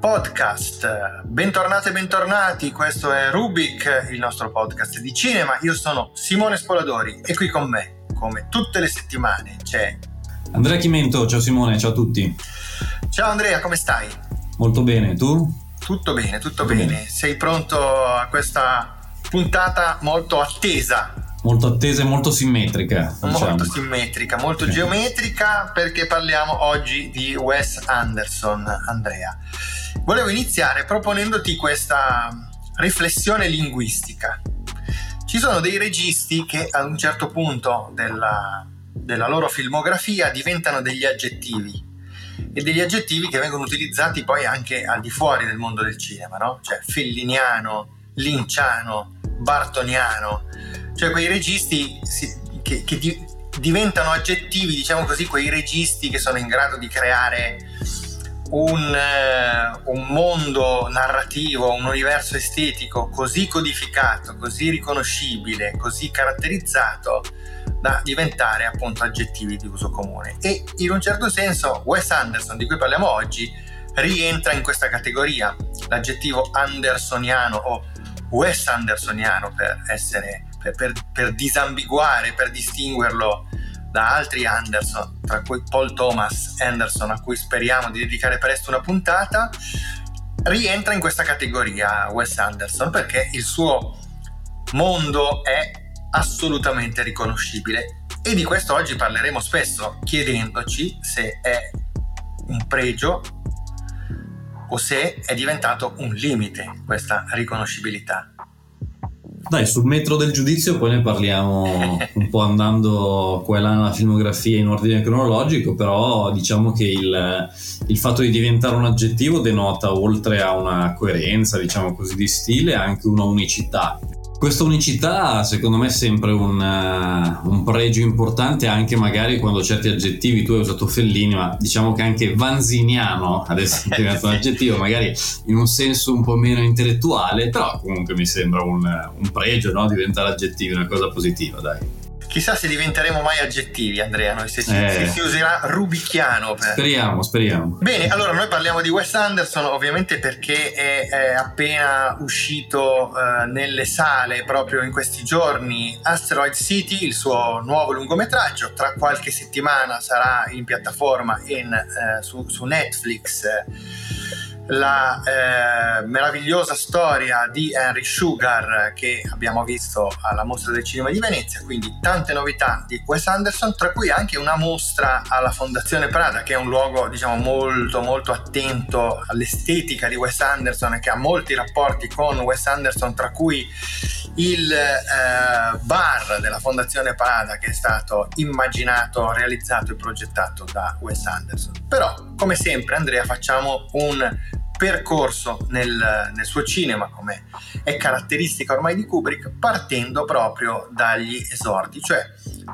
Podcast, bentornate e bentornati, questo è Rubik, il nostro podcast di cinema. Io sono Simone Spoladori e qui con me, come tutte le settimane, c'è Andrea Chimento, ciao Simone, ciao a tutti. Ciao Andrea, come stai? Molto bene, tu? Tutto bene, tutto, bene. bene. Sei pronto a questa puntata molto attesa molto attesa e molto simmetrica. Diciamo. Molto simmetrica, molto sì. geometrica perché parliamo oggi di Wes Anderson, Andrea. Volevo iniziare proponendoti questa riflessione linguistica. Ci sono dei registi che ad un certo punto della, della loro filmografia diventano degli aggettivi e degli aggettivi che vengono utilizzati poi anche al di fuori del mondo del cinema, no? Cioè felliniano, linciano, bartoniano, cioè quei registi che, che di, diventano aggettivi, diciamo così, quei registi che sono in grado di creare un, uh, un, mondo narrativo, un universo estetico così codificato, così riconoscibile, così caratterizzato da diventare appunto aggettivi di uso comune. E in un certo senso Wes Anderson, di cui parliamo oggi, rientra in questa categoria. L'aggettivo andersoniano o Wes Andersoniano per essere per, per, disambiguare, per distinguerlo da altri Anderson, tra cui Paul Thomas Anderson, a cui speriamo di dedicare presto una puntata, rientra in questa categoria Wes Anderson perché il suo mondo è assolutamente riconoscibile e di questo oggi parleremo spesso chiedendoci se è un pregio o se è diventato un limite questa riconoscibilità. Dai, sul metro del giudizio poi ne parliamo un po' andando qua e là nella filmografia in ordine cronologico, però diciamo che il, il, fatto di diventare un aggettivo denota oltre a una coerenza, diciamo così, di stile, anche una unicità. Questa unicità secondo me è sempre un, uh, un, pregio importante anche magari quando certi aggettivi, tu hai usato Fellini, ma diciamo che anche vanziniano ad esempio è un aggettivo magari in un senso un po' meno intellettuale, però comunque mi sembra un, un pregio no? diventare aggettivi, una cosa positiva dai. Chissà se diventeremo mai aggettivi, Andrea, noi se, eh. se si userà rubichiano. Per... Speriamo, speriamo. Bene, allora noi parliamo di Wes Anderson ovviamente perché è, è appena uscito uh, nelle sale proprio in questi giorni Asteroid City, il suo nuovo lungometraggio, tra qualche settimana sarà in piattaforma in, uh, su, su Netflix la eh, meravigliosa storia di Henry Sugar che abbiamo visto alla mostra del cinema di Venezia, quindi tante novità di Wes Anderson, tra cui anche una mostra alla Fondazione Prada, che è un luogo diciamo molto molto attento all'estetica di Wes Anderson e che ha molti rapporti con Wes Anderson, tra cui il eh, bar della Fondazione Prada che è stato immaginato, realizzato e progettato da Wes Anderson. Però, come sempre, Andrea, facciamo un percorso nel, nel, suo cinema, come è caratteristica ormai di Kubrick, partendo proprio dagli esordi, cioè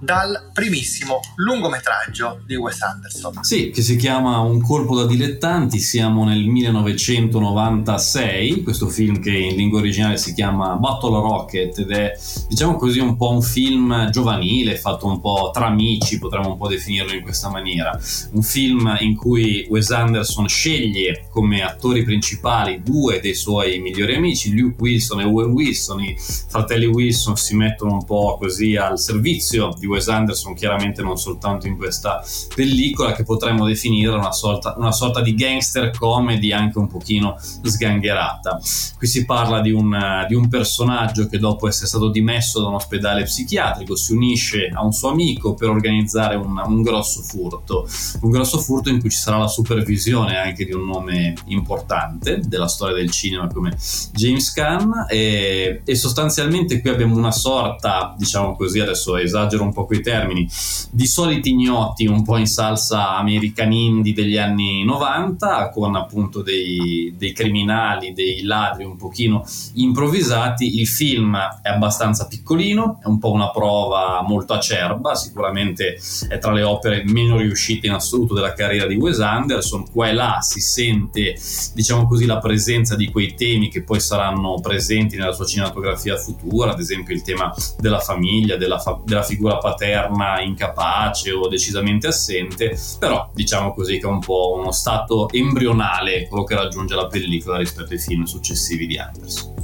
dal primissimo lungometraggio di Wes Anderson. Sì, che si chiama Un colpo da dilettanti, siamo nel 1996, questo film che in lingua originale si chiama Battle Rocket ed è diciamo così un po' un film giovanile, fatto un po' tra amici, potremmo un po' definirlo in questa maniera, un film in cui Wes Anderson sceglie come attori principali due dei suoi migliori amici, Luke Wilson e Owen Wilson, i fratelli Wilson si mettono un po' così al servizio di Wes Anderson, chiaramente non soltanto in questa pellicola, che potremmo definire una sorta, una sorta di gangster comedy anche un pochino sgangherata. Qui si parla di un, di un personaggio che dopo essere stato dimesso da un ospedale psichiatrico si unisce a un suo amico per organizzare un, un grosso furto, un grosso furto in cui ci sarà la supervisione anche di un nome importante della storia del cinema come James Caan e, e sostanzialmente qui abbiamo una sorta, diciamo così, adesso esagero un po' quei termini, di soliti ignoti un po' in salsa american indie degli anni 90 con appunto dei, dei criminali, dei ladri un pochino improvvisati. Il film è abbastanza piccolino, è un po' una prova molto acerba, sicuramente è tra le opere meno riuscite in assoluto della carriera di Wes Anderson. Qua e là si sente, diciamo così, la presenza di quei temi che poi saranno presenti nella sua cinematografia futura, ad esempio il tema della famiglia, della, fa- della figura paterna incapace o decisamente assente, però diciamo così che è un po' uno stato embrionale quello che raggiunge la pellicola rispetto ai film successivi di Anderson.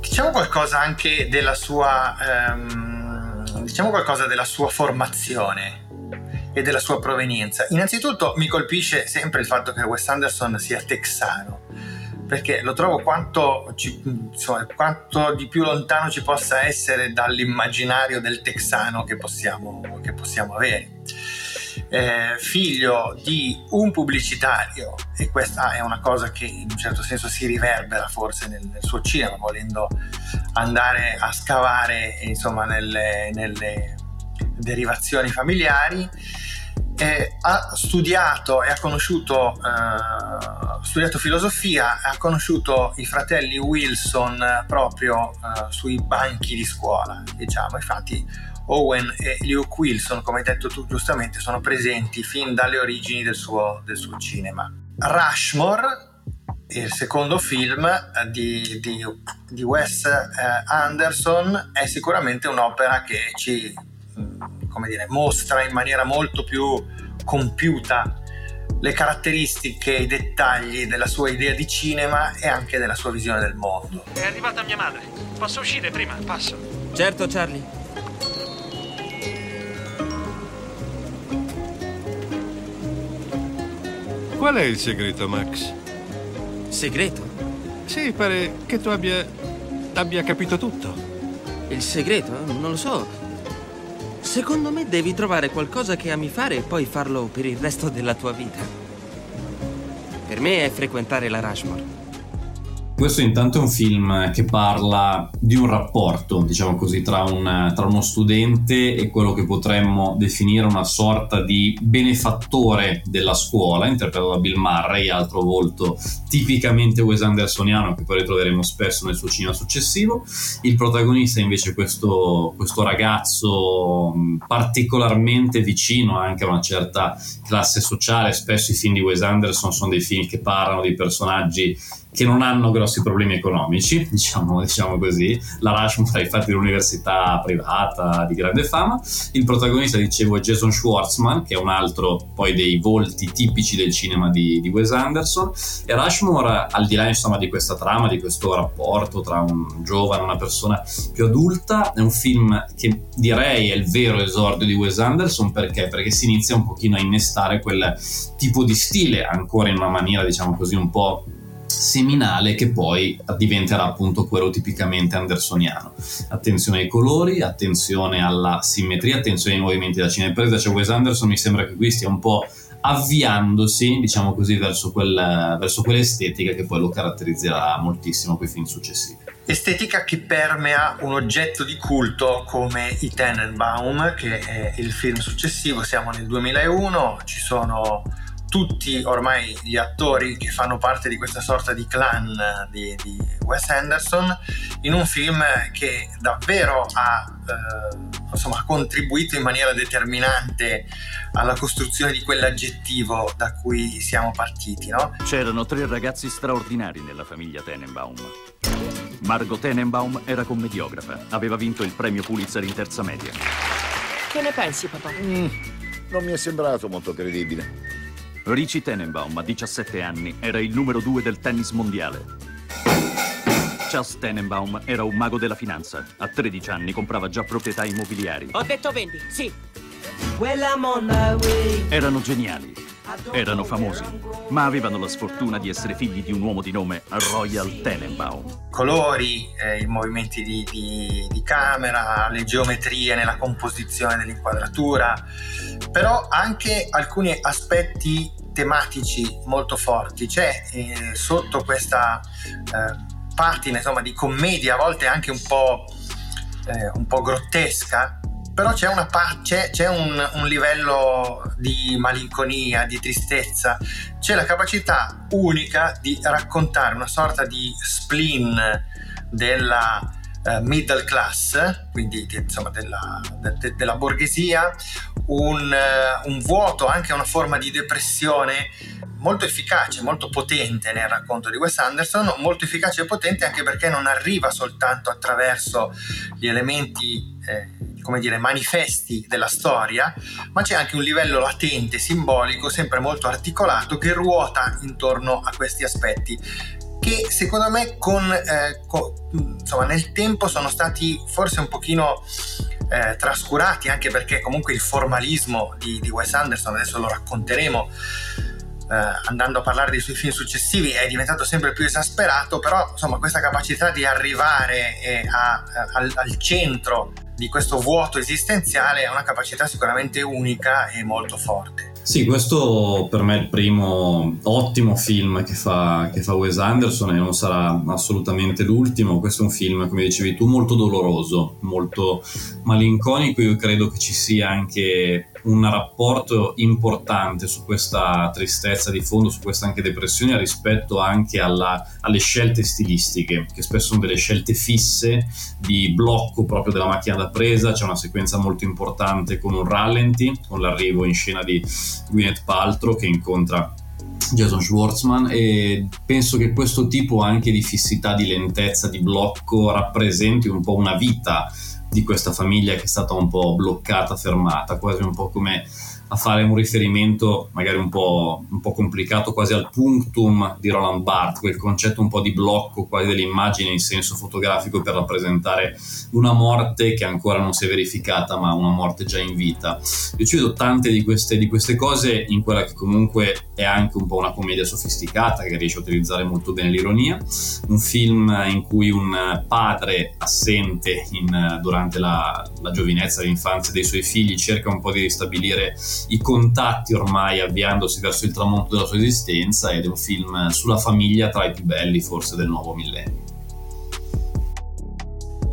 Diciamo qualcosa anche della sua, ehm, diciamo qualcosa della sua formazione e della sua provenienza. Innanzitutto mi colpisce sempre il fatto che Wes Anderson sia texano perché lo trovo quanto, ci, insomma, quanto, di più lontano ci possa essere dall'immaginario del texano che possiamo, che possiamo avere. Eh, figlio di un pubblicitario, e questa è una cosa che in un certo senso si riverbera forse nel, nel suo cinema, volendo andare a scavare insomma, nelle, nelle derivazioni familiari eh, ha studiato e ha conosciuto, eh, studiato filosofia, ha conosciuto i fratelli Wilson proprio eh, sui banchi di scuola, diciamo. Infatti Owen e Luke Wilson, come hai detto tu giustamente, sono presenti fin dalle origini del suo, del suo cinema. Rushmore, il secondo film di, di, di Wes eh, Anderson, è sicuramente un'opera che ci come dire, mostra in maniera molto più compiuta le caratteristiche, i dettagli della sua idea di cinema e anche della sua visione del mondo. È arrivata mia madre. Posso uscire prima? Passo. Certo, Charlie. Qual è il segreto, Max? Segreto? Sì, pare che tu abbia. abbia capito tutto. Il segreto? Non lo so. Secondo me devi trovare qualcosa che ami fare e poi farlo per il resto della tua vita. Per me è frequentare la Rushmore. Questo intanto è un film che parla di un rapporto, diciamo così, tra, un, tra, uno studente e quello che potremmo definire una sorta di benefattore della scuola, interpretato da Bill Murray, altro volto tipicamente Wes Andersoniano che poi ritroveremo spesso nel suo cinema successivo. Il protagonista invece è questo, questo ragazzo particolarmente vicino anche a una certa classe sociale, spesso i film di Wes Anderson sono dei film che parlano di personaggi che non hanno grossi problemi economici, diciamo, diciamo così. La Rushmore ha infatti l'università privata di grande fama. Il protagonista, dicevo, è Jason Schwartzman, che è un altro poi dei volti tipici del cinema di, di Wes Anderson. E Rushmore, al di là insomma di questa trama, di questo rapporto tra un giovane e una persona più adulta, è un film che direi è il vero esordio di Wes Anderson perché? Perché si inizia un pochino a innestare quel tipo di stile, ancora in una maniera diciamo così un po' seminale che poi diventerà appunto quello tipicamente andersoniano. Attenzione ai colori, attenzione alla simmetria, attenzione ai movimenti da cinepresa, cioè Wes Anderson mi sembra che qui stia un po' avviandosi, diciamo così, verso, quel, verso quell'estetica che poi lo caratterizzerà moltissimo quei film successivi. Estetica che permea un oggetto di culto come i Tenenbaum, che è il film successivo, siamo nel 2001, ci sono tutti ormai gli attori che fanno parte di questa sorta di clan di, di Wes Anderson in un film che davvero ha eh, insomma, contribuito in maniera determinante alla costruzione di quell'aggettivo da cui siamo partiti. No? C'erano tre ragazzi straordinari nella famiglia Tenenbaum. Margot Tenenbaum era commediografa, aveva vinto il premio Pulitzer in terza media. Che ne pensi, papà? Mm, non mi è sembrato molto credibile. Richie Tenenbaum, a 17 anni, era il numero due del tennis mondiale. Charles Tenenbaum era un mago della finanza. A 13 anni comprava già proprietà immobiliari. Ho detto vendi, sì. Erano geniali. Erano famosi, ma avevano la sfortuna di essere figli di un uomo di nome Royal Tenenbaum. Colori, eh, i movimenti di, di, di camera, le geometrie nella composizione dell'inquadratura, però anche alcuni aspetti tematici molto forti. C'è eh, sotto questa eh, patina insomma, di commedia, a volte anche un po', eh, un po grottesca, però c'è, una, c'è, c'è un, un, livello di malinconia, di tristezza, c'è la capacità unica di raccontare una sorta di spleen della uh, middle class, quindi di, insomma della, de, della borghesia, un, uh, un vuoto, anche una forma di depressione molto efficace, molto potente nel racconto di Wes Anderson, molto efficace e potente anche perché non arriva soltanto attraverso gli elementi, eh, come dire, manifesti della storia, ma c'è anche un livello latente, simbolico, sempre molto articolato, che ruota intorno a questi aspetti che secondo me con, eh, con, insomma, nel tempo sono stati forse un pochino eh, trascurati anche perché comunque il formalismo di, di Wes Anderson, adesso lo racconteremo, eh, andando a parlare dei suoi film successivi è diventato sempre più esasperato, però insomma questa capacità di arrivare eh, a, a, al, al centro di questo vuoto esistenziale è una capacità sicuramente unica e molto forte. Sì, questo per me è il primo ottimo film che fa, che fa, Wes Anderson e non sarà assolutamente l'ultimo. Questo è un film, come dicevi tu, molto doloroso, molto malinconico. Io credo che ci sia anche un rapporto importante su questa tristezza di fondo, su questa anche depressione rispetto anche alla, alle scelte stilistiche, che spesso sono delle scelte fisse di blocco proprio della macchina da presa. C'è una sequenza molto importante con un rallenti, con l'arrivo in scena di Gwyneth Paltrow che incontra Jason Schwartzman e penso che questo tipo anche di fissità, di lentezza, di blocco rappresenti un po' una vita di questa famiglia che è stata un po' bloccata, fermata, quasi un po' come a fare un riferimento magari un po', un po', complicato quasi al punctum di Roland Barthes, quel concetto un po' di blocco quasi dell'immagine in senso fotografico per rappresentare una morte che ancora non si è verificata ma una morte già in vita. Io ci vedo tante di queste, di queste cose in quella che comunque è anche un po' una commedia sofisticata che riesce a utilizzare molto bene l'ironia, un film in cui un padre assente in, durante la, la giovinezza, l'infanzia dei suoi figli cerca un po' di ristabilire i contatti ormai avviandosi verso il tramonto della sua esistenza ed è un film sulla famiglia tra i più belli forse del nuovo millennio.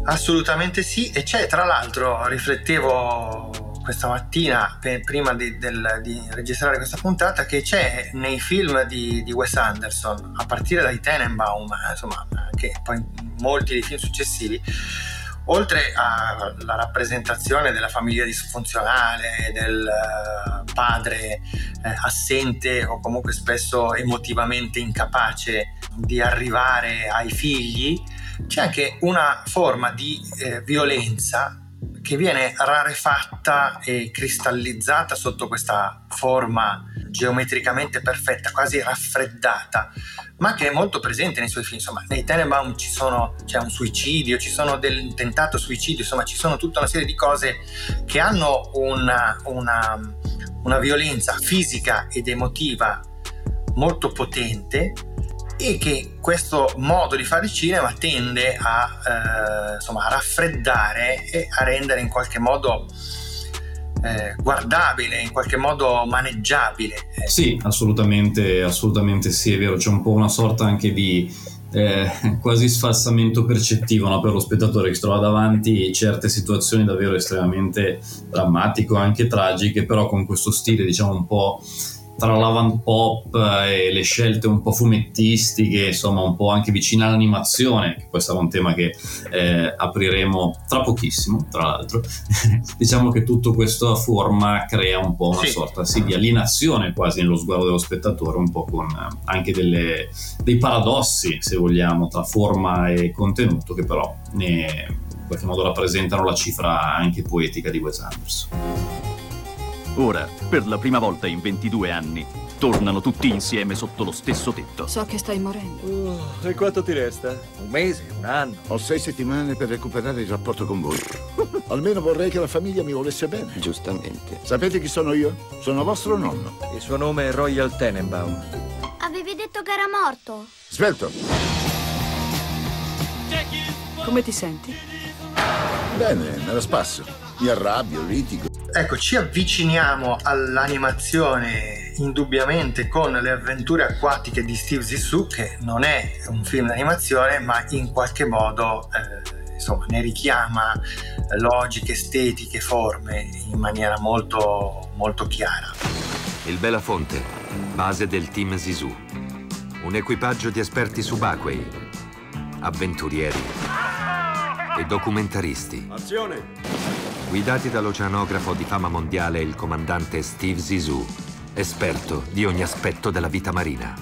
Assolutamente sì, e c'è tra l'altro, riflettevo questa mattina prima di, del, di, registrare questa puntata che c'è nei film di, di, Wes Anderson, a partire dai Tenenbaum, insomma, anche poi molti dei film successivi, oltre alla rappresentazione della famiglia disfunzionale, del eh, padre eh, assente o comunque spesso emotivamente incapace di arrivare ai figli, c'è anche una forma di eh, violenza che viene rarefatta e cristallizzata sotto questa forma geometricamente perfetta, quasi raffreddata, ma che è molto presente nei suoi film. Insomma, nei Tenenbaum ci sono, c'è un suicidio, ci sono del tentato suicidio, insomma, ci sono tutta una serie di cose che hanno una, una, una violenza fisica ed emotiva molto potente e che questo modo di fare cinema tende a, eh, insomma, a raffreddare e a rendere in qualche modo eh, guardabile, in qualche modo maneggiabile. Sì, assolutamente, assolutamente sì, è vero, c'è un po' una sorta anche di eh, quasi sfalsamento percettivo no? per lo spettatore che si trova davanti certe situazioni davvero estremamente drammatiche, anche tragiche, però con questo stile diciamo un po' tra l'avant pop e le scelte un po' fumettistiche, insomma un po' anche vicine all'animazione, che questo sarà un tema che eh, apriremo tra pochissimo, tra l'altro. diciamo che tutto questo forma crea un po' una sì. sorta sì, di alienazione quasi nello sguardo dello spettatore, un po' con anche delle, dei paradossi, se vogliamo, tra forma e contenuto che però ne, in qualche modo rappresentano la cifra anche poetica di Wes Anderson. Ora, per la prima volta in 22 anni, tornano tutti insieme sotto lo stesso tetto. So che stai morendo. Uh, e quanto ti resta? Un mese? Un anno? Ho sei settimane per recuperare il rapporto con voi. Almeno vorrei che la famiglia mi volesse bene. Giustamente. Sapete chi sono io? Sono vostro nonno. Il suo nome è Royal Tenenbaum. Avevi detto che era morto. Svelto. Come ti senti? Bene, me la spasso. Mi arrabbio, litigo. Ecco, ci avviciniamo all'animazione indubbiamente con le avventure acquatiche di Steve Zissou, che non è un film d'animazione, ma in qualche modo eh, insomma, ne richiama logiche, estetiche, forme in maniera molto, molto chiara. Il Belafonte, base del team Zissou. Un equipaggio di esperti subacquei, avventurieri e documentaristi. Azione! Guidati dall'oceanografo di fama mondiale il comandante Steve Zissou, esperto di ogni aspetto della vita marina.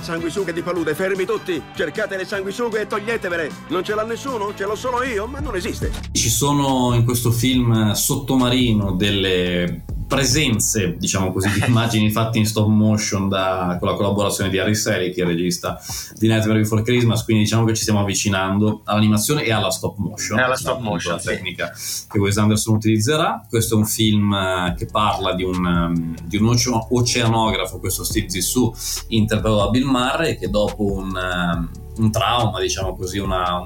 Sanguisughe di palude, fermi tutti! Cercate le sanguisughe e toglietevele! Non ce l'ha nessuno? Ce l'ho solo io? Ma non esiste! Ci sono in questo film sottomarino delle presenze, diciamo così, di immagini fatte in stop motion da, con la collaborazione di Harry è il regista di Nightmare Before Christmas, quindi diciamo che ci stiamo avvicinando all'animazione e alla stop motion. E alla stop motion, la sì. tecnica che Wes Anderson utilizzerà. Questo è un film eh, che parla di un, um, di un oce- oceanografo, questo Steve Zissou, interpretato da Bill Murray, che dopo un... un trauma, diciamo così, una,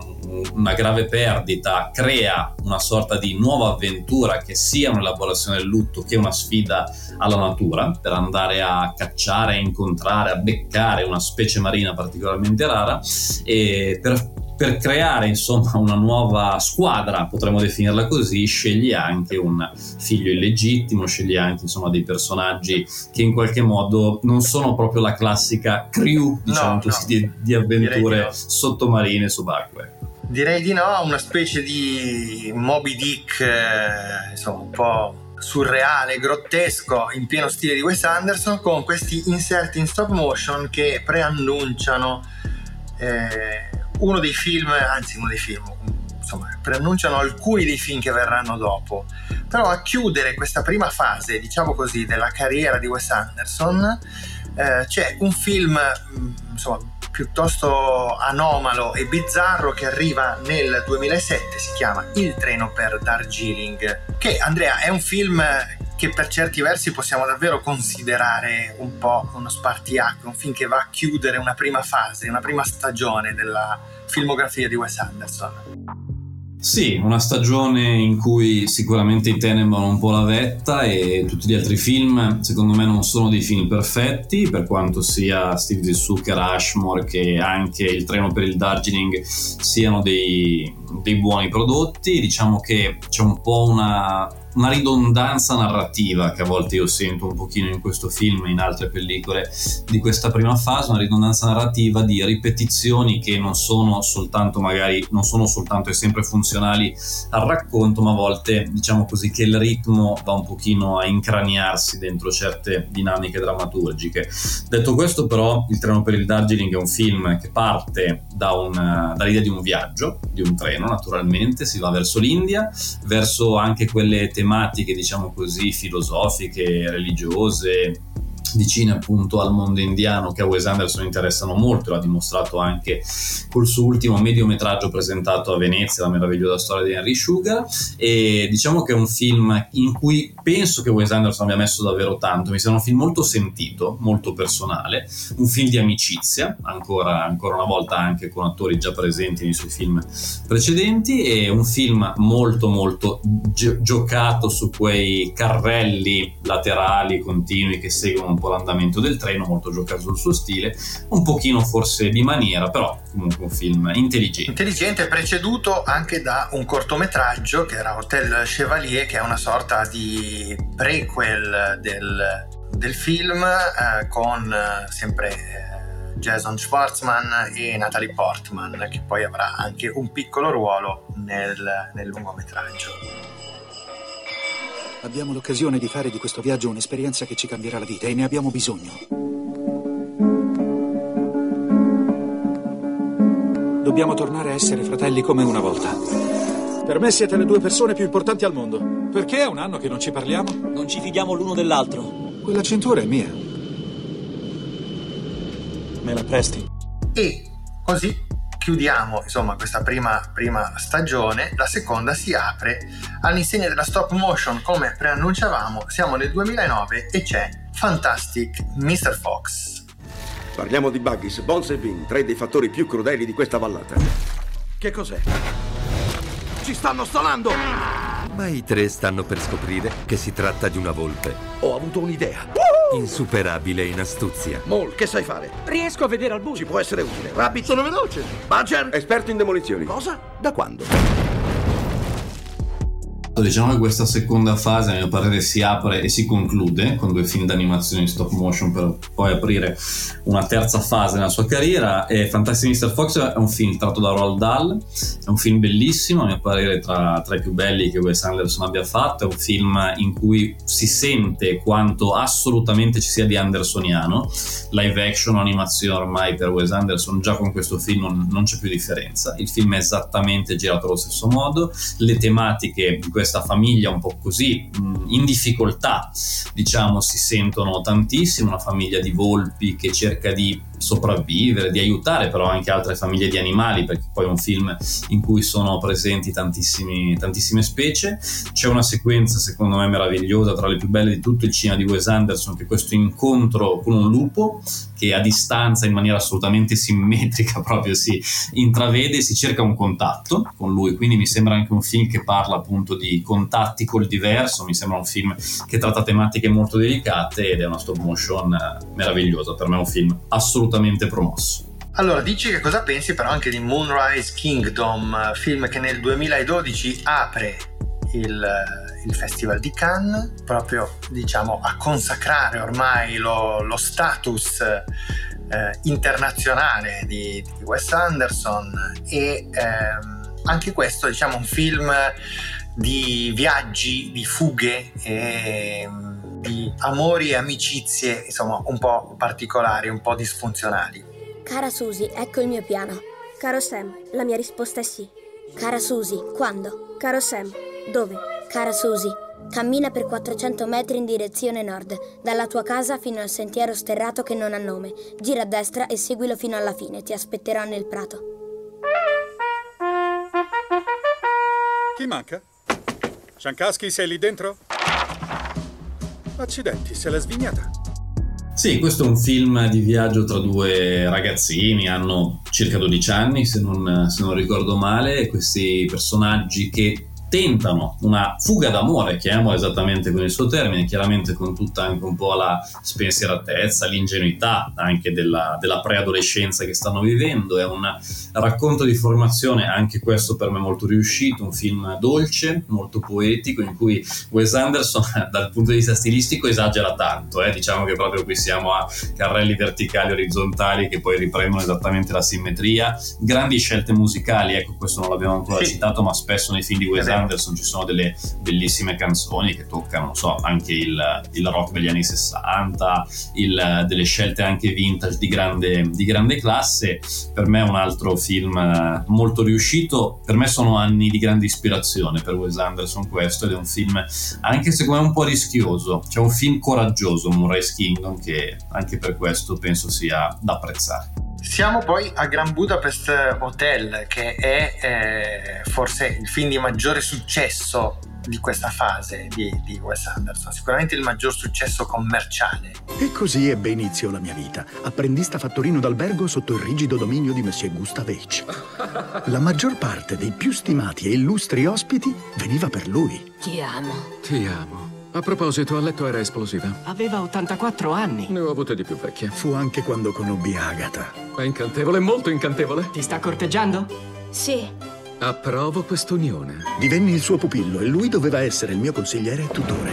una, grave perdita, crea una sorta di nuova avventura che sia un'elaborazione del lutto che una sfida alla natura per andare a cacciare, a incontrare, a beccare una specie marina particolarmente rara e per per creare insomma una nuova squadra, potremmo definirla così, sceglie anche un figlio illegittimo, sceglie anche insomma dei personaggi che in qualche modo non sono proprio la classica crew, diciamo No, così, no. di, di avventure di no. sottomarine subacquee. Direi di no, una specie di Moby Dick, eh, insomma, un po' surreale, grottesco, in pieno stile di Wes Anderson, con questi inserti in stop motion che preannunciano eh, uno dei film, anzi uno dei film, insomma, preannunciano alcuni dei film che verranno dopo. Però a chiudere questa prima fase, diciamo così, della carriera di Wes Anderson, eh, c'è un film, mh, insomma, piuttosto anomalo e bizzarro che arriva nel 2007, si chiama Il treno per Darjeeling, che Andrea è un film che per certi versi possiamo davvero considerare un po' uno spartiacque, un film che va a chiudere una prima fase, una prima stagione della filmografia di Wes Anderson. Sì, una stagione in cui sicuramente i Tenenbaum un po' la vetta e tutti gli altri film secondo me non sono dei film perfetti per quanto sia Steve Zissou che Rushmore che anche Il treno per il Darjeeling siano dei, dei buoni prodotti. Diciamo che c'è un po' una, una ridondanza narrativa che a volte io sento un pochino in questo film e in altre pellicole di questa prima fase, una ridondanza narrativa di ripetizioni che non sono soltanto magari non sono soltanto e sempre funzionali al racconto, ma a volte diciamo così che il ritmo va un pochino a incraniarsi dentro certe dinamiche drammaturgiche. Detto questo, però, Il treno per il Darjeeling è un film che parte da un- dall'idea di un viaggio, di un treno, naturalmente, si va verso l'India, verso anche quelle tematiche, diciamo così, filosofiche, religiose, vicine appunto al mondo indiano che a Wes Anderson interessano molto, l'ha dimostrato anche col suo ultimo mediometraggio presentato a Venezia, La meravigliosa storia di Henry Sugar. E diciamo che è un film in cui penso che Wes Anderson abbia messo davvero tanto, mi sembra un film molto sentito, molto personale, un film di amicizia, ancora, ancora una volta anche con attori già presenti nei suoi film precedenti e un film molto molto gi- giocato su quei carrelli laterali continui che seguono po' l'andamento del treno, molto giocato sul suo stile, un pochino forse di maniera, però comunque un film intelligente. Intelligente, preceduto anche da un cortometraggio che era Hotel Chevalier, che è una sorta di prequel del, del film eh, con eh, sempre eh, Jason Schwartzman e Natalie Portman, che poi avrà anche un piccolo ruolo nel, nel lungometraggio. Abbiamo l'occasione di fare di questo viaggio un'esperienza che ci cambierà la vita e ne abbiamo bisogno. Dobbiamo tornare a essere fratelli come una volta. Per me siete le due persone più importanti al mondo. Perché è un anno che non ci parliamo? Non ci fidiamo l'uno dell'altro. Quella cintura è mia. Me la presti? E così chiudiamo insomma questa prima, prima stagione, la seconda si apre all'insegna della stop motion come preannunciavamo, siamo nel 2009 e c'è Fantastic Mr. Fox. Parliamo di Buggies, Bones e Vin, tre dei fattori più crudeli di questa vallata. Che cos'è? Ci stanno stonando! Ma i tre stanno per scoprire che si tratta di una volpe. Ho avuto un'idea. Insuperabile in astuzia. Mol, che sai fare? Riesco a vedere al buio. Ci può essere utile. Rabbit, sono veloce. Badger, esperto in demolizioni. Cosa? Da quando? Diciamo che questa seconda fase, a mio parere, si apre e si conclude con due film d'animazione in stop motion per poi aprire una terza fase nella sua carriera. E Fantastic Mr. Fox è un film tratto da Roald Dahl, è un film bellissimo, a mio parere tra, tra i più belli che Wes Anderson abbia fatto, è un film in cui si sente quanto assolutamente ci sia di andersoniano, live action animazione ormai per Wes Anderson, già con questo film non, non c'è più differenza, il film è esattamente girato allo stesso modo, le tematiche di questa famiglia un po' così in difficoltà diciamo si sentono tantissimo una famiglia di volpi che cerca di sopravvivere, di aiutare però anche altre famiglie di animali, perché poi è un film in cui sono presenti tantissime specie. C'è una sequenza secondo me meravigliosa, tra le più belle di tutto il cinema di Wes Anderson, che è questo incontro con un lupo che a distanza in maniera assolutamente simmetrica proprio si intravede, si cerca un contatto con lui, quindi mi sembra anche un film che parla appunto di contatti col diverso, mi sembra un film che tratta tematiche molto delicate ed è una stop motion meravigliosa, per me è un film assolutamente promosso. Allora, dici che cosa pensi però anche di Moonrise Kingdom, film che nel 2012 apre il, il Festival di Cannes, proprio diciamo a consacrare ormai lo, lo status eh, internazionale di, di, Wes Anderson e ehm, anche questo diciamo un film di viaggi, di fughe e di amori e amicizie insomma un po' particolari, un po' disfunzionali. Cara Susi, ecco il mio piano. Caro Sam, la mia risposta è sì. Cara Susi, quando? Caro Sam, dove? Cara Susi, cammina per 400 metri in direzione nord, dalla tua casa fino al sentiero sterrato che non ha nome. Gira a destra e seguilo fino alla fine, ti aspetterò nel prato. Chi manca? Shankowski, sei lì dentro? Accidenti, se l'è svignata. Sì, questo è un film di viaggio tra due ragazzini, hanno circa 12 anni se non, se non ricordo male, questi personaggi che tentano una fuga d'amore, chiamiamola esattamente con il suo termine, chiaramente con tutta anche un po' la spensieratezza, l'ingenuità anche della, della preadolescenza che stanno vivendo. È un racconto di formazione, anche questo per me molto riuscito, un film dolce, molto poetico, in cui Wes Anderson dal punto di vista stilistico esagera tanto, eh? diciamo che proprio qui siamo a carrelli verticali orizzontali che poi riprendono esattamente la simmetria, grandi scelte musicali, ecco questo non l'abbiamo ancora sì. citato, ma spesso nei film di Wes Anderson Anderson ci sono delle bellissime canzoni che toccano, non so, anche il, il rock degli anni 60, il, delle scelte anche vintage di grande, di grande classe. Per me è un altro film eh, molto riuscito. Per me sono anni di grande ispirazione per Wes Anderson questo ed è un film anche secondo me un po' rischioso. C'è un film coraggioso, Moonrise Kingdom, che anche per questo penso sia da apprezzare. Siamo poi a Grand Budapest Hotel, che è eh, forse il film di maggiore successo di questa fase di, di, Wes Anderson, sicuramente il maggior successo commerciale. E così ebbe inizio la mia vita, apprendista fattorino d'albergo sotto il rigido dominio di Monsieur Gustavich. La maggior parte dei più stimati e illustri ospiti veniva per lui. Ti amo. Ti amo. A proposito, a letto era esplosiva. Aveva 84 anni. Ne ho avute di più vecchie. Fu anche quando conobbi Agatha. È incantevole, molto incantevole. Ti sta corteggiando? Sì. Approvo quest'unione. Divenni il suo pupillo e lui doveva essere il mio consigliere e tutore.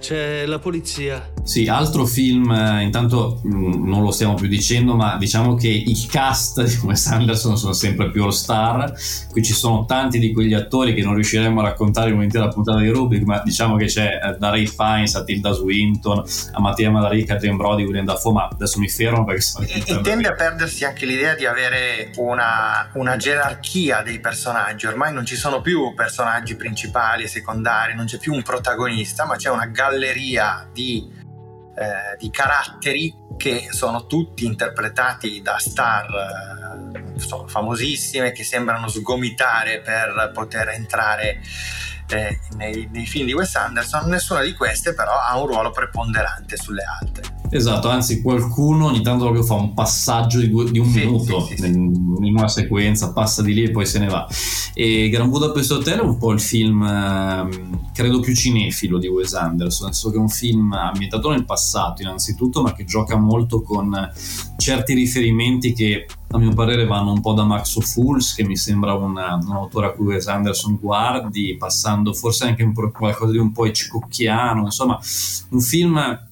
C'è la polizia. Sì, altro film, eh, intanto mh, mm, non lo stiamo più dicendo, ma diciamo che il cast di Wes Anderson sono sempre più all star. Qui ci sono tanti di quegli attori che non riusciremo a raccontare in un'intera puntata di Rubik, ma diciamo che c'è eh, da Ray Fiennes a Tilda Swinton, a Mattia Madarica, a Jane Brody, William Dafoe, ma adesso mi fermo perché sono e, e tende a perdersi anche l'idea di avere una, una gerarchia dei personaggi. Ormai non ci sono più personaggi principali e secondari, non c'è più un protagonista, ma c'è una galleria di eh, di caratteri che sono tutti interpretati da star eh, famosissime che sembrano sgomitare per poter entrare eh, nei, nei, film di Wes Anderson, nessuna di queste però ha un ruolo preponderante sulle altre. Esatto, anzi qualcuno ogni tanto proprio fa un passaggio di, due, di un sì, minuto sì, sì, in, una sequenza, passa di lì e poi se ne va. E Gran Budapest Hotel è un po' il film, ehm, credo più cinefilo di Wes Anderson, nel senso che è un film ambientato nel passato innanzitutto, ma che gioca molto con certi riferimenti che a mio parere vanno un po' da Max Fools, che mi sembra una, un autore a cui Wes Anderson guardi, passando forse anche un qualcosa di un po' icicocchiano, insomma un film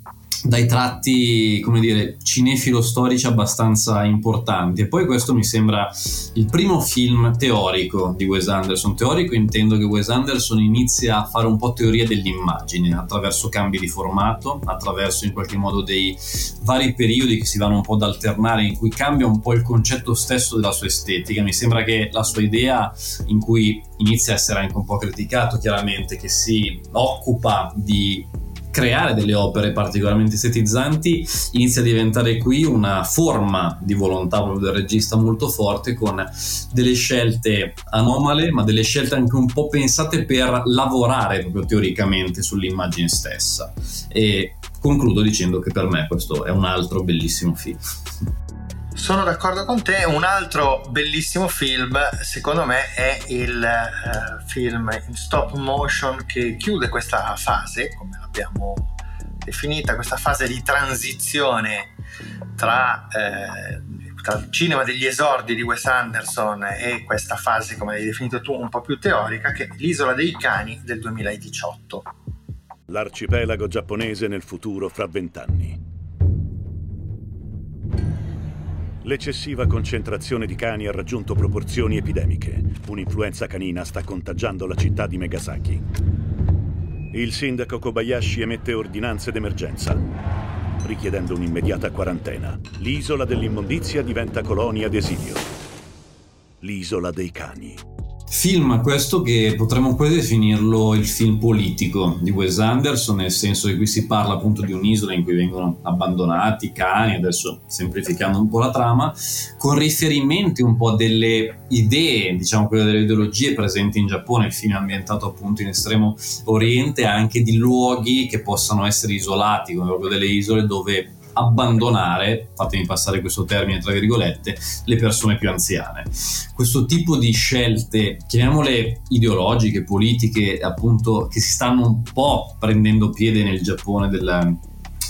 dai tratti, come dire, cinefilo-storici abbastanza importanti. E poi questo mi sembra il primo film teorico di Wes Anderson. Teorico intendo che Wes Anderson inizia a fare un po' teoria dell'immagine attraverso cambi di formato, attraverso in qualche modo dei vari periodi che si vanno un po' ad alternare, in cui cambia un po' il concetto stesso della sua estetica. Mi sembra che la sua idea, in cui inizia a essere anche un po' criticato chiaramente, che si occupa di creare delle opere particolarmente estetizzanti inizia a diventare qui una forma di volontà proprio del regista molto forte con delle scelte anomale ma delle scelte anche un po' pensate per lavorare proprio teoricamente sull'immagine stessa e concludo dicendo che per me questo è un altro bellissimo film sono d'accordo con te. Un altro bellissimo film, secondo me, è il uh, film in stop motion che chiude questa fase, come l'abbiamo definita, questa fase di transizione tra, eh, tra il cinema degli esordi di Wes Anderson e questa fase, come l'hai definito tu, un po' più teorica, che è L'isola dei cani del 2018. L'arcipelago giapponese nel futuro fra vent'anni. L'eccessiva concentrazione di cani ha raggiunto proporzioni epidemiche. Un'influenza canina sta contagiando la città di Megasaki. Il sindaco Kobayashi emette ordinanze d'emergenza, richiedendo un'immediata quarantena. L'isola dell'immondizia diventa colonia d'esilio. L'isola dei cani. Film questo che potremmo poi definirlo il film politico di Wes Anderson, nel senso che qui si parla appunto di un'isola in cui vengono abbandonati cani, adesso semplificando un po' la trama, con riferimenti un po' delle idee, diciamo quelle delle ideologie presenti in Giappone, il film è ambientato appunto in estremo oriente, anche di luoghi che possano essere isolati, come proprio delle isole dove abbandonare, fatemi passare questo termine tra virgolette, le persone più anziane. Questo tipo di scelte, chiamiamole ideologiche, politiche, appunto, che si stanno un po' prendendo piede nel Giappone del,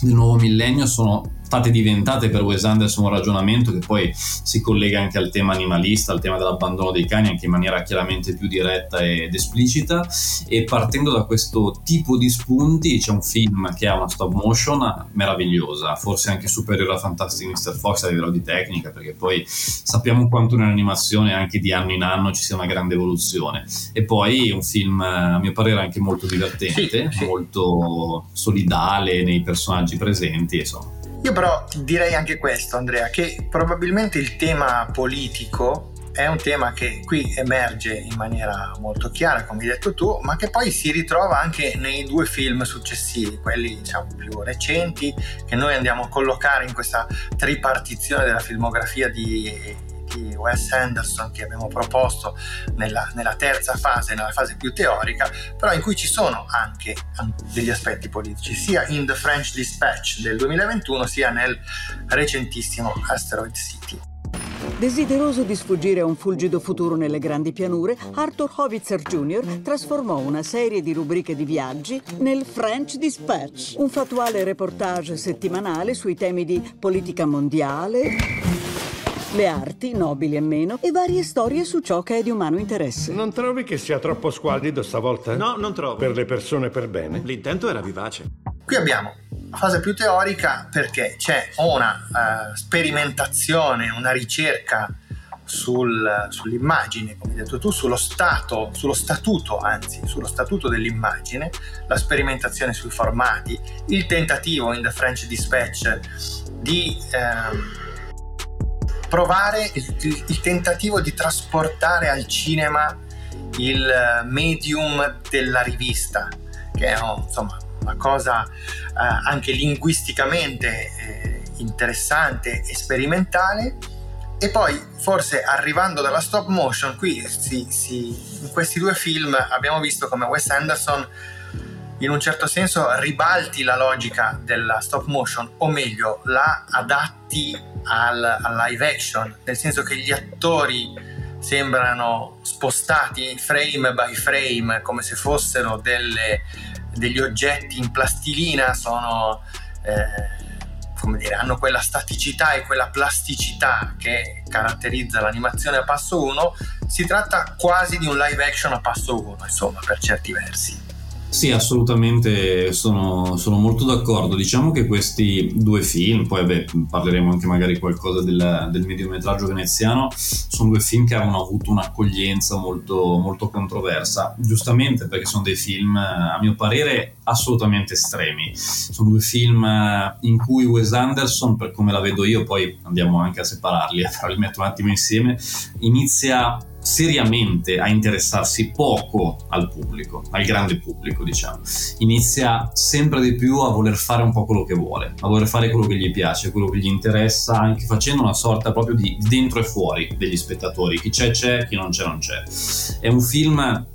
del nuovo millennio, sono state diventate per Wes Anderson un ragionamento che poi si collega anche al tema animalista, al tema dell'abbandono dei cani anche in maniera chiaramente più diretta ed esplicita e partendo da questo tipo di spunti c'è un film che ha una stop motion meravigliosa, forse anche superiore a Fantastic Mr. Fox a livello di tecnica perché poi sappiamo quanto nell'animazione anche di anno in anno ci sia una grande evoluzione e poi un film a mio parere anche molto divertente, sì, sì. molto solidale nei personaggi presenti insomma io però direi anche questo, Andrea, che probabilmente il tema politico è un tema che qui emerge in maniera molto chiara, come hai detto tu, ma che poi si ritrova anche nei due film successivi, quelli diciamo più recenti, che noi andiamo a collocare in questa tripartizione della filmografia di di Wes Anderson che abbiamo proposto nella, nella, terza fase, nella fase più teorica, però in cui ci sono anche degli aspetti politici, sia in The French Dispatch del 2021 sia nel recentissimo Asteroid City. Desideroso di sfuggire a un fulgido futuro nelle grandi pianure, Arthur Howitzer Jr. trasformò una serie di rubriche di viaggi nel French Dispatch, un fattuale reportage settimanale sui temi di politica mondiale le arti, nobili e meno, e varie storie su ciò che è di umano interesse. Non trovi che sia troppo squallido stavolta? No, non trovo. Per le persone per bene? L'intento era vivace. Qui abbiamo fase più teorica perché c'è una uh, sperimentazione, una ricerca sul, sull'immagine, come hai detto tu, sullo stato, sullo statuto, anzi, sullo statuto dell'immagine, la sperimentazione sui formati, il tentativo in The French Dispatch di ehm, provare il, il, tentativo di trasportare al cinema il medium della rivista, che è insomma una cosa eh, anche linguisticamente eh, interessante e sperimentale. E poi forse arrivando dalla stop motion, qui si, si, in questi due film abbiamo visto come Wes Anderson in un certo senso ribalti la logica della stop motion, o meglio, la adatti al, al live action, nel senso che gli attori sembrano spostati frame by frame come se fossero delle, degli oggetti in plastilina, sono... Eh, dire, hanno quella staticità e quella plasticità che caratterizza l'animazione a passo 1, si tratta quasi di un live action a passo 1, insomma, per certi versi. Sì, assolutamente sono, sono, molto d'accordo. Diciamo che questi due film, poi beh, parleremo anche magari qualcosa del, del mediometraggio veneziano, sono due film che hanno avuto un'accoglienza molto, molto controversa, giustamente perché sono dei film, a mio parere, assolutamente estremi. Sono due film in cui Wes Anderson, per come la vedo io, poi andiamo anche a separarli, però li metto un attimo insieme, inizia seriamente a interessarsi poco al pubblico, al grande pubblico, diciamo. Inizia sempre di più a voler fare un po' quello che vuole, a voler fare quello che gli piace, quello che gli interessa, anche facendo una sorta proprio di dentro e fuori degli spettatori. Chi c'è c'è, chi non c'è non c'è. È un film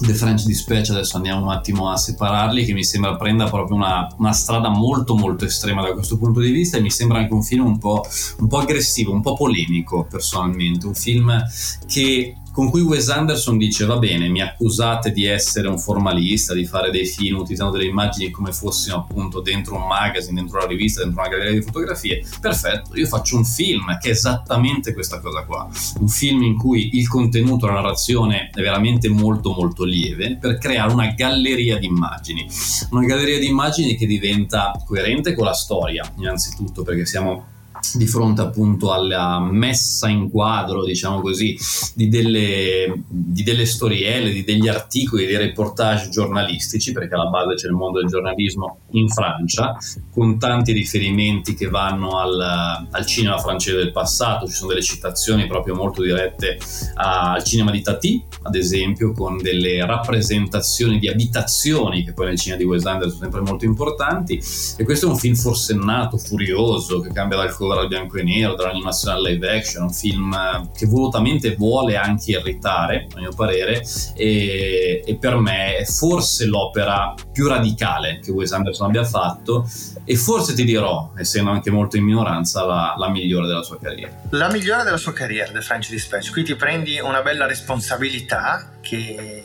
The French Dispatch, adesso andiamo un attimo a separarli, che mi sembra prenda proprio una, una, strada molto molto estrema da questo punto di vista e mi sembra anche un film un po', un po aggressivo, un po' polemico personalmente, un film che con cui Wes Anderson dice va bene, mi accusate di essere un formalista, di fare dei film utilizzando delle immagini come fossimo appunto dentro un magazine, dentro una rivista, dentro una galleria di fotografie, perfetto, io faccio un film che è esattamente questa cosa qua, un film in cui il contenuto, la narrazione è veramente molto molto lieve per creare una galleria di immagini, una galleria di immagini che diventa coerente con la storia, innanzitutto perché siamo di fronte appunto alla messa in quadro, diciamo così, di delle, di delle storielle, di degli articoli, di reportage giornalistici, perché alla base c'è il mondo del giornalismo in Francia, con tanti riferimenti che vanno al, al cinema francese del passato, ci sono delle citazioni proprio molto dirette al cinema di Tati, ad esempio, con delle rappresentazioni di abitazioni che poi nel cinema di Wes Anderson sono sempre molto importanti, e questo è un film forsennato, furioso, che cambia dal colore al bianco e nero, dall'animazione al live action, un film eh, che volutamente vuole anche irritare, a mio parere, e, e per me è forse l'opera più radicale che Wes Anderson abbia fatto e forse ti dirò, essendo anche molto in minoranza, la, la migliore della sua carriera. La migliore della sua carriera, The French Dispatch. Qui ti prendi una bella responsabilità che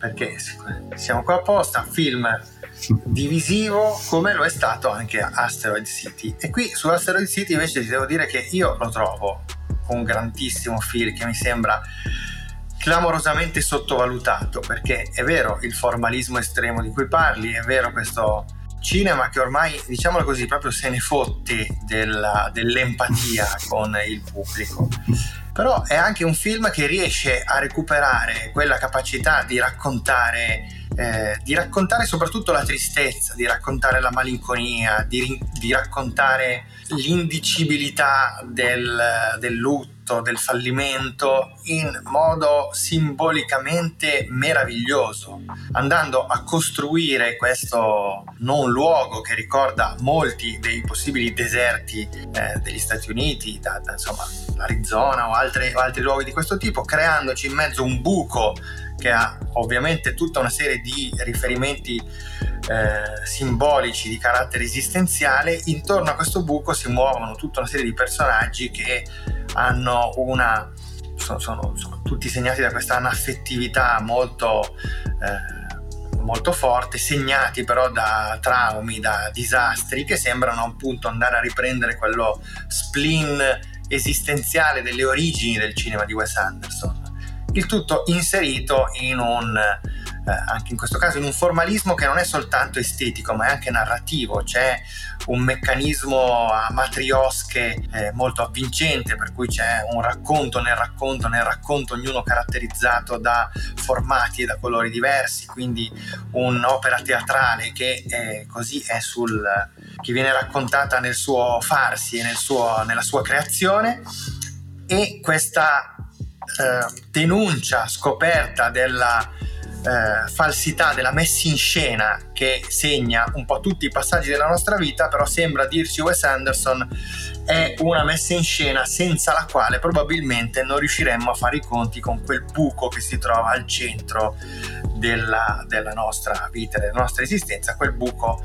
perché siamo qua apposta, film divisivo come lo è stato anche Asteroid City. E qui su Asteroid City invece ti devo dire che io lo trovo un grandissimo film che mi sembra clamorosamente sottovalutato perché è vero il formalismo estremo di cui parli, è vero questo cinema che ormai, diciamolo così, proprio se ne fotte della, dell'empatia con il pubblico. Però è anche un film che riesce a recuperare quella capacità di raccontare eh, di raccontare soprattutto la tristezza, di raccontare la malinconia, di, di raccontare l'indicibilità del, del lutto, del fallimento in modo simbolicamente meraviglioso, andando a costruire questo non luogo che ricorda molti dei possibili deserti eh, degli Stati Uniti, da, da, insomma l'Arizona o altri, o altri luoghi di questo tipo, creandoci in mezzo un buco che ha ovviamente tutta una serie di riferimenti eh, simbolici di carattere esistenziale, intorno a questo buco si muovono tutta una serie di personaggi che hanno una sono, sono, sono tutti segnati da questa anaffettività molto eh, molto forte, segnati però da traumi, da disastri che sembrano appunto andare a riprendere quello spleen esistenziale delle origini del cinema di Wes Anderson il tutto inserito in un eh, anche in questo caso in un formalismo che non è soltanto estetico ma è anche narrativo, c'è un meccanismo a matriosche eh, molto avvincente per cui c'è un racconto nel racconto nel racconto ognuno caratterizzato da formati e da colori diversi, quindi un'opera teatrale che è così è sul che viene raccontata nel suo farsi e nel nella sua creazione. E questa eh, denuncia scoperta della eh, falsità della messa in scena che segna un po' tutti i passaggi della nostra vita, però sembra dirci Wes Anderson è una messa in scena senza la quale probabilmente non riusciremmo a fare i conti con quel buco che si trova al centro della, della nostra vita, della nostra esistenza, quel buco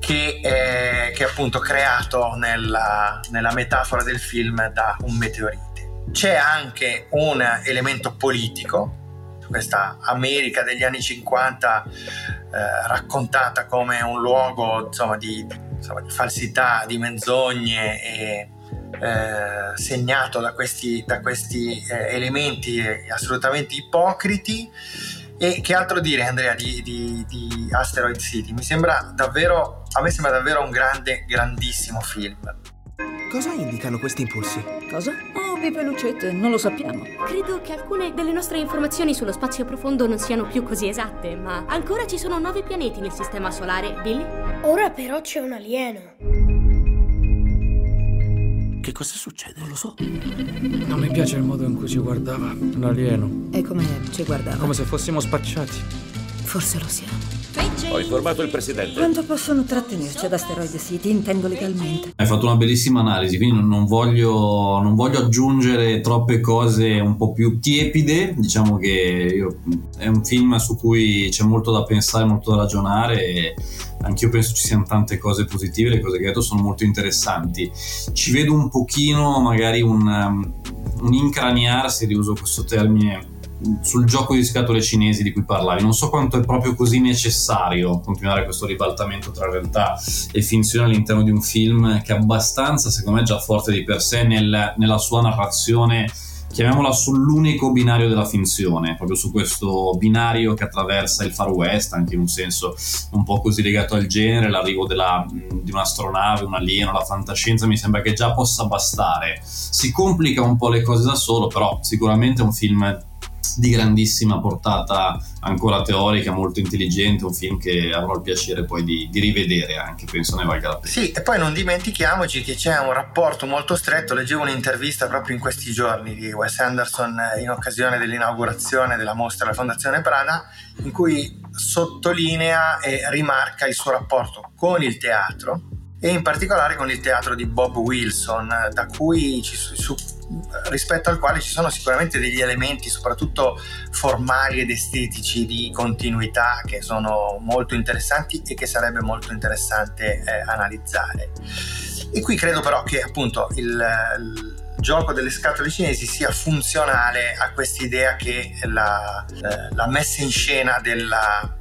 che è, che è appunto creato nella, nella metafora del film da un meteorite. C'è anche un elemento politico questa America degli anni 50 eh, raccontata come un luogo insomma, di, insomma, di, falsità, di menzogne e eh, segnato da questi, da questi eh, elementi assolutamente ipocriti. E che altro dire, Andrea, di, di, di Asteroid City? Mi sembra davvero, a me sembra davvero un grande, grandissimo film. Cosa indicano questi impulsi? Cosa? Oh, pipe lucette, non lo sappiamo. Credo che alcune delle nostre informazioni sullo spazio profondo non siano più così esatte, ma ancora ci sono nove pianeti nel sistema solare, Billy? Ora però c'è un alieno. Che cosa succede? Non lo so. Non mi piace il modo in cui ci guardava. Un alieno. E come ci guardava? Come se fossimo spacciati. Forse lo siamo. Ho informato il presidente. Quanto possono trattenerci ad Asteroid City? Intendo legalmente. Hai fatto una bellissima analisi, quindi non, voglio, non voglio, aggiungere troppe cose un po' più tiepide. Diciamo che io, è un film su cui c'è molto da pensare, molto da ragionare. E anch'io penso ci siano tante cose positive, le cose che hai detto sono molto interessanti. Ci vedo un pochino, magari un, un incraniarsi, riuso questo termine sul gioco di scatole cinesi di cui parlavi. Non so quanto è proprio così necessario continuare questo ribaltamento tra realtà e finzione all'interno di un film che è abbastanza, secondo me, già forte di per sé nel, nella sua narrazione chiamiamola sull'unico binario della finzione, proprio su questo binario che attraversa il Far West, anche in un senso un po' così legato al genere, l'arrivo della, di un'astronave, un alieno, la fantascienza, mi sembra che già possa bastare. Si complica un po' le cose da solo, però sicuramente è un film di grandissima portata ancora teorica, molto intelligente, un film che avrò il piacere poi di, di, rivedere anche, penso ne valga la pena. Sì, e poi non dimentichiamoci che c'è un rapporto molto stretto, leggevo un'intervista proprio in questi giorni di Wes Anderson in occasione dell'inaugurazione della mostra della Fondazione Prada, in cui sottolinea e rimarca il suo rapporto con il teatro e in particolare con il teatro di Bob Wilson, da cui ci, su, rispetto al quale ci sono sicuramente degli elementi, soprattutto formali ed estetici di continuità, che sono molto interessanti e che sarebbe molto interessante eh, analizzare. E qui credo però che appunto il, il gioco delle scatole cinesi sia funzionale a quest'idea che la, eh, la messa in scena della,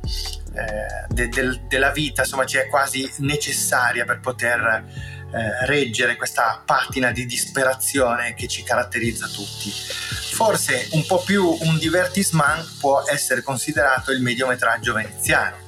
eh, de, de, della vita insomma c'è quasi necessaria per poter eh, reggere questa patina di disperazione che ci caratterizza tutti. Forse un po' più un divertissement può essere considerato il mediometraggio veneziano.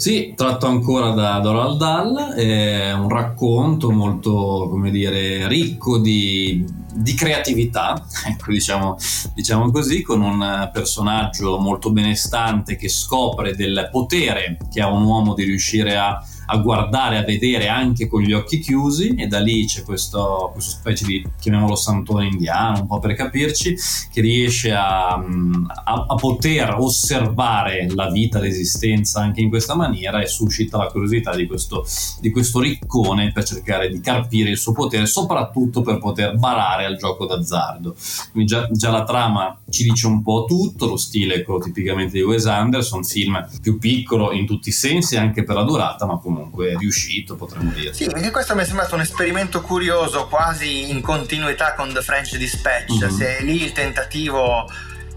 Sì, tratto ancora da Doral Dahl, è un racconto molto, come dire, ricco di, di creatività, ecco, diciamo, diciamo, così, con un personaggio molto benestante che scopre del potere che ha un uomo di riuscire a a guardare, a vedere anche con gli occhi chiusi e da lì c'è questo, questo specie di, chiamiamolo santone indiano, un po' per capirci, che riesce a, a, a poter osservare la vita, l'esistenza anche in questa maniera e suscita la curiosità di questo, di questo riccone per cercare di carpire il suo potere, soprattutto per poter barare al gioco d'azzardo. Quindi già, già la trama ci dice un po' tutto, lo stile quello tipicamente di Wes Anderson, film più piccolo in tutti i sensi anche per la durata, ma comunque comunque riuscito, potremmo dire. Sì, perché questo mi è sembrato un esperimento curioso, quasi in continuità con The French Dispatch. Mm-hmm. Se lì il tentativo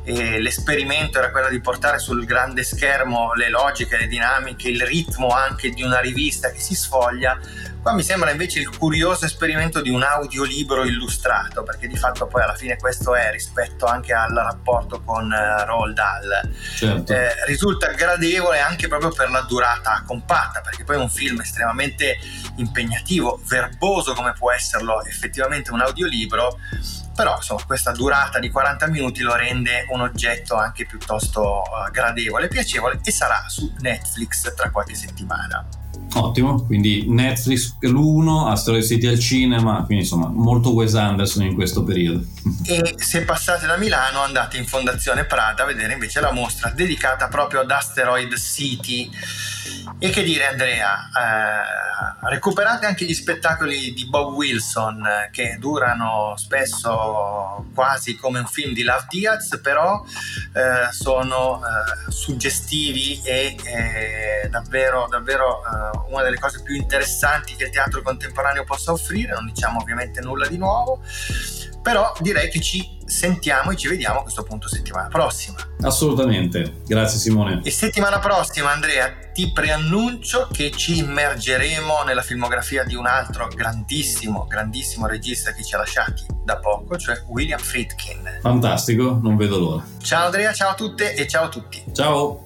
e l'esperimento era quello di portare sul grande schermo le logiche, le dinamiche, il ritmo anche di una rivista che si sfoglia. Qua mi sembra invece il curioso esperimento di un audiolibro illustrato, perché di fatto poi alla fine questo è rispetto anche al rapporto con uh, Roald Dahl. Certo. Eh, risulta gradevole anche proprio per la durata compatta, perché poi è un film estremamente impegnativo, verboso come può esserlo effettivamente un audiolibro, però insomma questa durata di 40 minuti lo rende un oggetto anche piuttosto uh, gradevole e piacevole e sarà su Netflix tra qualche settimana. Ottimo, quindi Netflix l'1, Asteroid City al cinema, quindi insomma molto Wes Anderson in questo periodo. E se passate da Milano andate in Fondazione Prada a vedere invece la mostra dedicata proprio ad Asteroid City. E che dire Andrea, eh, recuperate anche gli spettacoli di Bob Wilson eh, che durano spesso quasi come un film di Love Diaz, però eh, sono eh, suggestivi e eh, davvero, davvero una delle cose più interessanti che il teatro contemporaneo possa offrire, non diciamo ovviamente nulla di nuovo, però direi che ci sentiamo e ci vediamo a questo punto settimana prossima. Assolutamente, grazie Simone. E settimana prossima Andrea ti preannuncio che ci immergeremo nella filmografia di un altro grandissimo, grandissimo regista che ci ha lasciati da poco, cioè William Friedkin. Fantastico, non vedo l'ora. Ciao Andrea, ciao a tutte e ciao a tutti. Ciao.